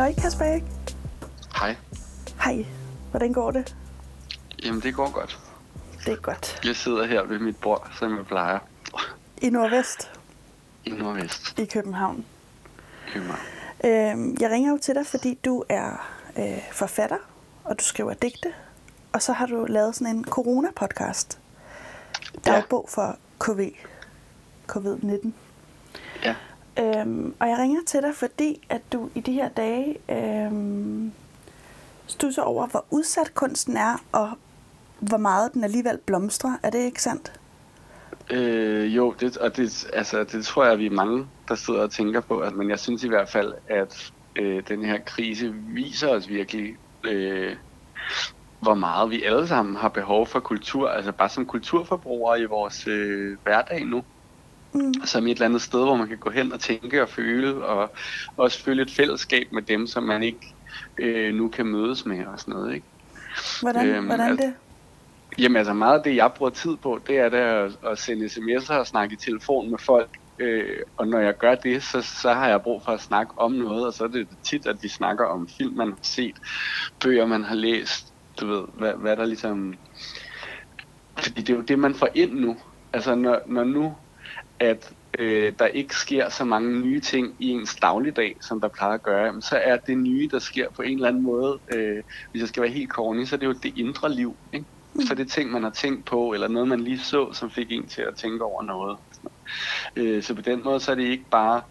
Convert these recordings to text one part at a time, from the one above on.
Halløj, Kasper Erik. Hej. Hej. Hvordan går det? Jamen, det går godt. Det er godt. Jeg sidder her ved mit bord, som jeg plejer. I Nordvest I Nordvest. i København. København. Øhm, jeg ringer jo til dig, fordi du er øh, forfatter, og du skriver digte. Og så har du lavet sådan en corona-podcast. Dagbog for KV. COVID-19. Ja. Øhm, og jeg ringer til dig, fordi at du i de her dage øhm, stusser over, hvor udsat kunsten er, og hvor meget den alligevel blomstrer. Er det ikke sandt? Øh, jo, det, og det, altså, det tror jeg, vi er mange, der sidder og tænker på. At, men jeg synes i hvert fald, at øh, den her krise viser os virkelig, øh, hvor meget vi alle sammen har behov for kultur. Altså bare som kulturforbrugere i vores øh, hverdag nu. Mm. Som et eller andet sted, hvor man kan gå hen og tænke og føle, og også føle et fællesskab med dem, som man ikke øh, nu kan mødes med og sådan noget. Ikke? Hvordan, Øhm, hvordan altså- det? Jamen altså meget af det, jeg bruger tid på, det er det at, at sende sms'er og snakke i telefon med folk. Øh, og når jeg gør det, så, så har jeg brug for at snakke om noget, og så er det tit, at vi snakker om film, man har set, bøger, man har læst, du ved, hvad, hvad der ligesom... Fordi det er jo det, man får ind nu. Altså når, når nu, at øh, der ikke sker så mange nye ting i ens dagligdag, som der plejer at gøre, jamen, så er det nye, der sker på en eller anden måde, øh, hvis jeg skal være helt corny, så er det jo det indre liv, ikke? Så det er ting, man har tænkt på, eller noget, man lige så, som fik en til at tænke over noget. Øh, så på den måde, så er det ikke bare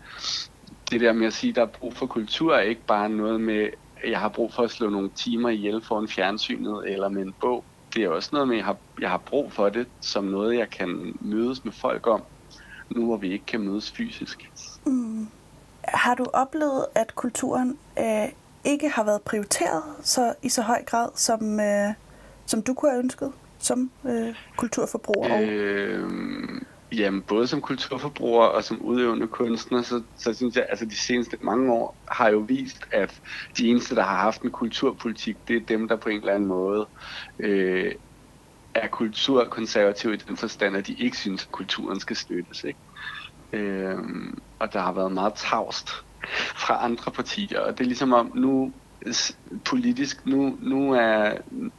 det der med at sige, at der er brug for kultur, er ikke bare noget med, at jeg har brug for at slå nogle timer ihjel foran fjernsynet, eller med en bog. Det er også noget med, at jeg har, jeg har brug for det, som noget, jeg kan mødes med folk om, nu hvor vi ikke kan mødes fysisk. Har du oplevet, at kulturen øh, ikke har været prioriteret så i så høj grad, som, øh, som du kunne have ønsket som øh, kulturforbruger? Øh, jamen, både som kulturforbruger og som udøvende kunstner, så, så synes jeg, altså de seneste mange år har jo vist, at de eneste, der har haft en kulturpolitik, det er dem, der på en eller anden måde øh, er kulturkonservative i den forstand, at de ikke synes, at kulturen skal støttes. Ikke? Øh, og der har været meget tavst fra andre partier, og det er ligesom om nu politisk, nu, nu, er,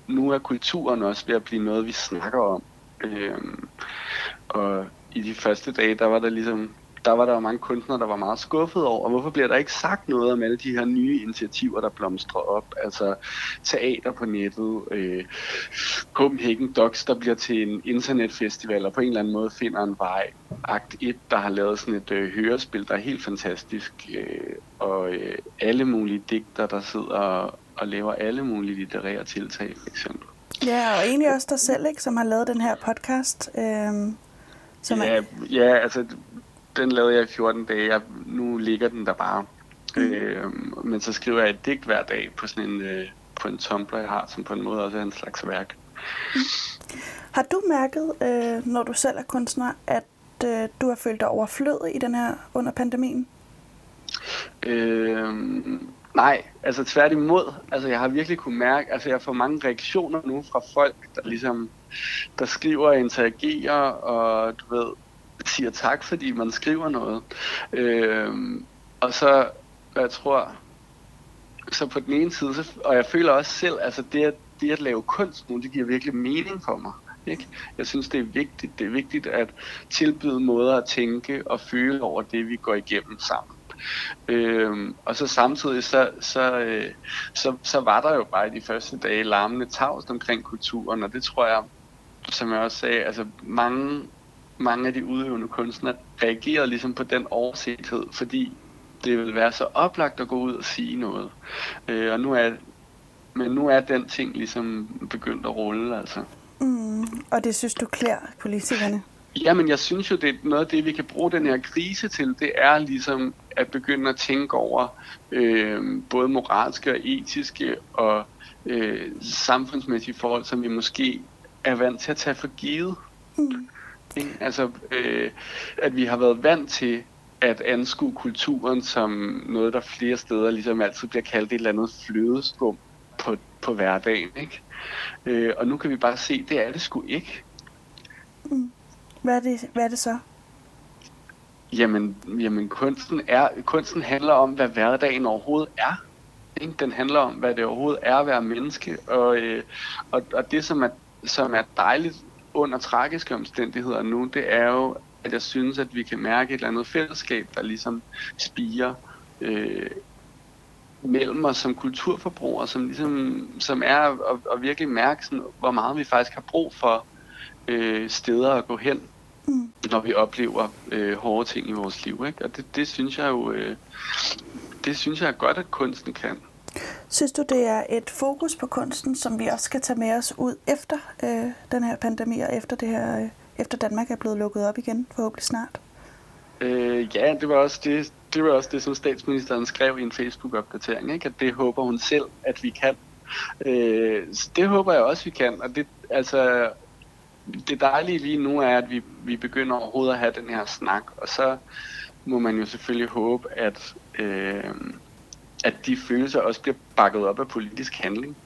nu er kulturen også ved at blive noget, vi snakker om. Øh, og i de første dage, der var der ligesom, der var der jo mange kunstnere, der var meget skuffet over, hvorfor bliver der ikke sagt noget om alle de her nye initiativer, der blomstrer op? Altså teater på nettet, øh, Copenhagen Docs, der bliver til en internetfestival, og på en eller anden måde finder en vej. Akt 1, der har lavet sådan et øh, hørespil, der er helt fantastisk, øh, og øh, alle mulige digter, der sidder og, og laver alle mulige litterære tiltag, for eksempel. Ja, og egentlig også dig selv, ikke, som har lavet den her podcast. Øh, som er, Ja, ja, altså den lavede jeg i 14 dage. Jeg, nu ligger den der bare. Mm. Øh, men så skriver jeg et digt hver dag på sådan en, øh, på en Tumblr, jeg har, som på en måde også er en slags værk. har du mærket, øh, når du selv er kunstner, at øh, du har følt dig overflødig i den her under pandemien? Øh, nej, altså tværtimod. Altså jeg har virkelig kunne mærke, altså jeg får mange reaktioner nu fra folk, der ligesom, der skriver og interagerer, og du ved, siger tak, fordi man skriver noget. Øh, og så, jeg tror, så på den ene side, så, og jeg føler også selv, altså det at, det at lave kunst nu, det giver virkelig mening for mig. Ikke? Jeg synes, det er vigtigt. Det er vigtigt at tilbyde måder at tænke og føle over det, vi går igennem sammen. Øhm, og så samtidig, så, så, øh, så, så var der jo bare i de første dage larmende tavs omkring kulturen, og det tror jeg, som jeg også sagde, altså mange, mange af de udøvende kunstnere reagerede ligesom på den oversethed, fordi det vil være så oplagt at gå ud og sige noget. Øh, og nu er, men nu er den ting ligesom begyndt at rulle, altså. Mm, og det synes du klæder politikerne? Jamen, jeg synes jo, det er noget af det, vi kan bruge den her krise til, det er ligesom at begynde at tænke over øh, både moralske og etiske og øh, samfundsmæssige forhold, som vi måske er vant til at tage for givet. Mm. Ikke? Altså, øh, at vi har været vant til at anskue kulturen som noget, der flere steder ligesom altid bliver kaldt et eller andet flødeskum på, på hverdagen. Ikke? Øh, og nu kan vi bare se, det er det sgu ikke. Hvad er det, hvad er det så? Jamen, jamen kunsten, er, kunsten handler om, hvad hverdagen overhovedet er. Ikke? Den handler om, hvad det overhovedet er at være menneske, og, øh, og, og det, som er, som er dejligt under tragiske omstændigheder nu, det er jo, at jeg synes, at vi kan mærke et eller andet fællesskab, der ligesom spiger øh, mellem os som kulturforbrugere, som, ligesom, som er at, at virkelig mærke, sådan, hvor meget vi faktisk har brug for øh, steder at gå hen, mm. når vi oplever øh, hårde ting i vores liv. Ikke? Og det, det synes jeg jo, øh, det synes jeg er godt, at kunsten kan. Synes du, det er et fokus på kunsten, som vi også skal tage med os ud efter øh, den her pandemi, og efter, det her, øh, efter Danmark er blevet lukket op igen, forhåbentlig snart? Øh, ja, det var, også det, det var også det, som statsministeren skrev i en Facebook-opdatering, ikke? at det håber hun selv, at vi kan. Øh, det håber jeg også, vi kan. Og det, altså, det dejlige lige nu er, at vi, vi begynder overhovedet at have den her snak, og så må man jo selvfølgelig håbe, at, øh, at de følelser også bliver bakket op af politisk handling.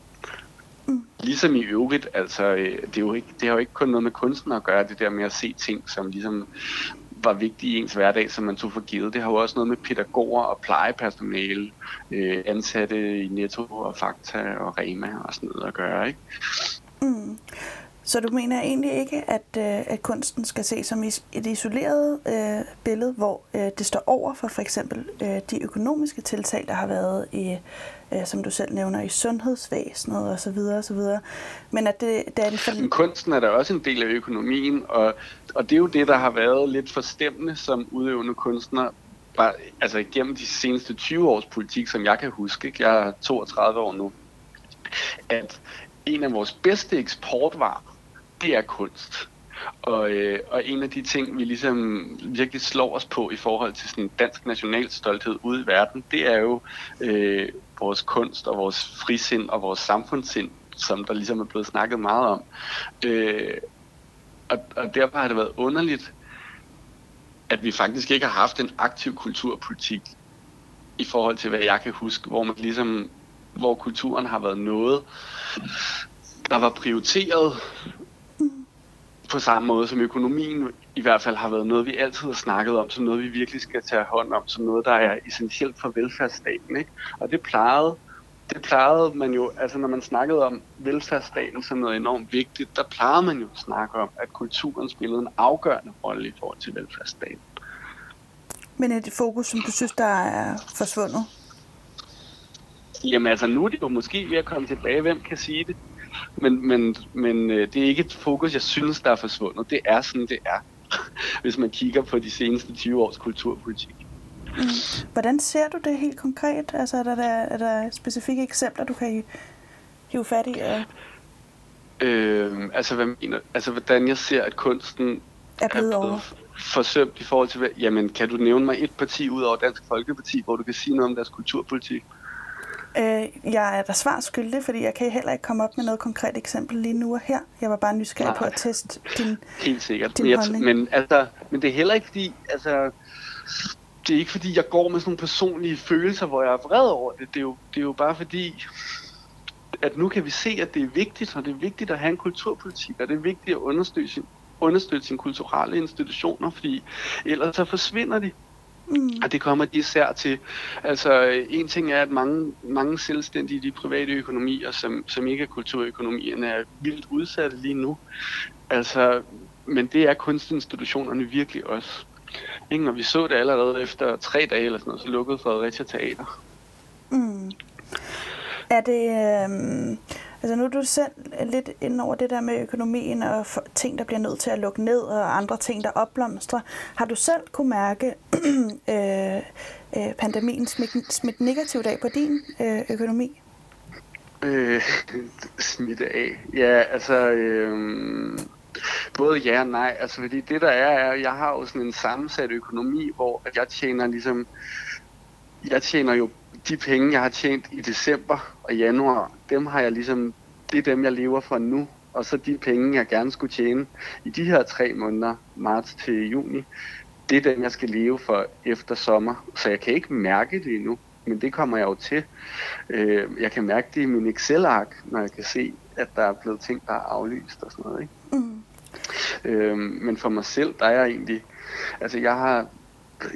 Mm. Ligesom i øvrigt, altså, øh, det, er jo ikke, det har jo ikke kun noget med kunsten at gøre, det der med at se ting, som ligesom var vigtige i ens hverdag, som man tog for givet. Det har jo også noget med pædagoger og plejepersonale, øh, ansatte i Netto og Fakta og Rema og sådan noget at gøre, ikke? Mm. Så du mener egentlig ikke, at, øh, at kunsten skal ses som et isoleret øh, billede, hvor øh, det står over for for eksempel øh, de økonomiske tiltag, der har været i, øh, som du selv nævner, i sundhedsvæsenet osv. osv. Men at det, det er en for... Kunsten er da også en del af økonomien, og, og det er jo det, der har været lidt forstemmende som udøvende kunstner, bare, altså gennem de seneste 20 års politik, som jeg kan huske, ikke? jeg er 32 år nu, at en af vores bedste eksportvarer, det er kunst. Og, øh, og en af de ting, vi ligesom virkelig slår os på i forhold til sådan dansk nationalstolthed ude i verden, det er jo øh, vores kunst og vores frisind og vores samfundssind, som der ligesom er blevet snakket meget om. Øh, og, og derfor har det været underligt, at vi faktisk ikke har haft en aktiv kulturpolitik i forhold til, hvad jeg kan huske, hvor man ligesom, hvor kulturen har været noget, der var prioriteret på samme måde som økonomien i hvert fald har været noget, vi altid har snakket om, som noget, vi virkelig skal tage hånd om, som noget, der er essentielt for velfærdsstaten. Ikke? Og det plejede, det plejede man jo, altså når man snakkede om velfærdsstaten som noget enormt vigtigt, der plejede man jo at snakke om, at kulturen spillede en afgørende rolle i forhold til velfærdsstaten. Men er det fokus, som du synes, der er forsvundet? Jamen altså, nu er det jo måske ved at komme tilbage. Hvem kan sige det? Men, men, men øh, det er ikke et fokus, jeg synes, der er forsvundet. Det er sådan, det er, hvis man kigger på de seneste 20 års kulturpolitik. Mm. Hvordan ser du det helt konkret? Altså, er der, er der specifikke eksempler, du kan hive fat i? Ja. Øh, altså, hvad mener Altså, hvordan jeg ser, at kunsten er blevet, er blevet over. forsømt i forhold til... Hvad, jamen, kan du nævne mig et parti ud over Dansk Folkeparti, hvor du kan sige noget om deres kulturpolitik? Øh, jeg er da svar skyldig, fordi jeg kan heller ikke komme op med noget konkret eksempel lige nu og her. Jeg var bare nysgerrig Nej. på at teste din Helt sikkert. Din men, jeg, men, altså, men det er heller ikke fordi, altså, det er ikke fordi, jeg går med sådan nogle personlige følelser, hvor jeg er vred over det. Det er jo, det er jo bare fordi, at nu kan vi se, at det er vigtigt, og det er vigtigt at have en kulturpolitik, og det er vigtigt at understøtte sin, understøtte sine kulturelle institutioner, fordi ellers så forsvinder de. Mm. Og det kommer de især til. Altså, en ting er, at mange, mange selvstændige de private økonomier, som, som ikke er kulturøkonomierne, er vildt udsatte lige nu. Altså, men det er kunstinstitutionerne virkelig også. Ikke? Og vi så det allerede efter tre dage eller sådan noget, så lukkede Fredericia Teater. Mm. Er det... Øh Altså nu er du selv øh, lidt ind over det der med økonomien og ting, der bliver nødt til at lukke ned, og andre ting, der opblomstrer. Har du selv kunne mærke øh, øh, pandemien smidt, smidt negativt af på din øh, økonomi? Øh, smidt af? Ja, altså... Øh, både ja og nej. Altså fordi det der er, er, at jeg har jo sådan en sammensat økonomi, hvor jeg tjener ligesom... Jeg tjener jo de penge, jeg har tjent i december og januar, dem har jeg ligesom, det er dem, jeg lever for nu. Og så de penge, jeg gerne skulle tjene i de her tre måneder, marts til juni, det er dem, jeg skal leve for efter sommer. Så jeg kan ikke mærke det endnu, men det kommer jeg jo til. Øh, jeg kan mærke det i min Excel-ark, når jeg kan se, at der er blevet ting, der er aflyst og sådan noget. Ikke? Mm. Øh, men for mig selv, der er jeg egentlig... Altså, jeg har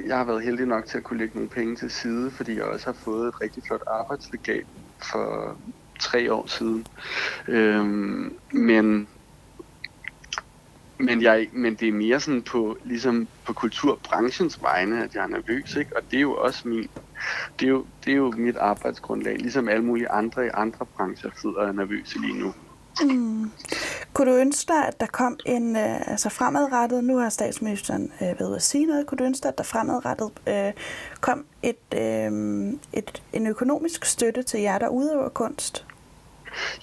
jeg har været heldig nok til at kunne lægge nogle penge til side, fordi jeg også har fået et rigtig flot arbejdslegat for tre år siden. Øhm, men men, jeg, men det er mere sådan på, ligesom på kulturbranchens vegne, at jeg er nervøs, ikke? Og det er jo også min, det er jo, det er jo mit arbejdsgrundlag, ligesom alle mulige andre i andre brancher sidder og er nervøse lige nu. Mm. Kunne du ønske dig, at der kom en, øh, altså fremadrettet, nu har statsministeren øh, været ude at sige noget, kunne du ønske dig, at der fremadrettet øh, kom et, øh, et, en økonomisk støtte til jer, der udøver kunst?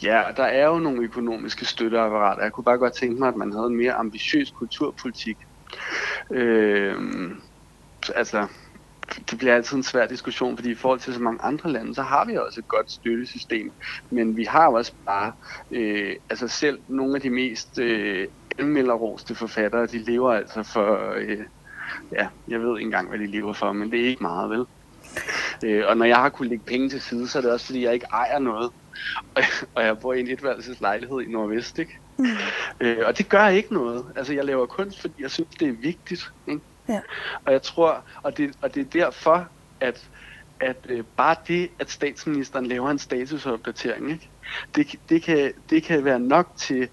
Ja, der er jo nogle økonomiske støtteapparater. Jeg kunne bare godt tænke mig, at man havde en mere ambitiøs kulturpolitik. Øh, altså, det bliver altid en svær diskussion, fordi i forhold til så mange andre lande, så har vi også et godt støttesystem. Men vi har også bare, øh, altså selv nogle af de mest øh, anmelderroste forfattere, de lever altså for, øh, ja, jeg ved ikke engang, hvad de lever for, men det er ikke meget, vel? Øh, og når jeg har kunnet lægge penge til side, så er det også, fordi jeg ikke ejer noget. Og, og jeg bor i en etværelses lejlighed i Nordvest, ikke? Mm. Øh, og det gør ikke noget. Altså, jeg laver kunst, fordi jeg synes, det er vigtigt. Ikke? Ja. Og jeg tror, og det, og det er derfor, at, at øh, bare det, at statsministeren laver en statusopdatering, ikke? Det, det, kan, det kan være nok til,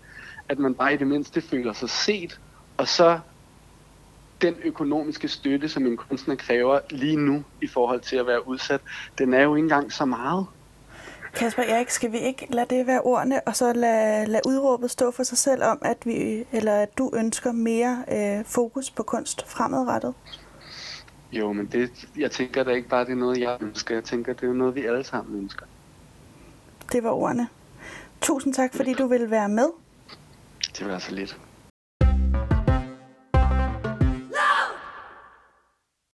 at man bare i det mindste føler sig set, og så den økonomiske støtte, som en kunstner kræver lige nu i forhold til at være udsat, den er jo ikke engang så meget. Kasper Erik, skal vi ikke lade det være ordene, og så lade, lade udråbet stå for sig selv om, at vi eller at du ønsker mere øh, fokus på kunst fremadrettet? Jo, men det, jeg tænker da ikke bare, det er noget, jeg ønsker. Jeg tænker, det er noget, vi alle sammen ønsker. Det var ordene. Tusind tak, fordi du ville være med. Det var så lidt.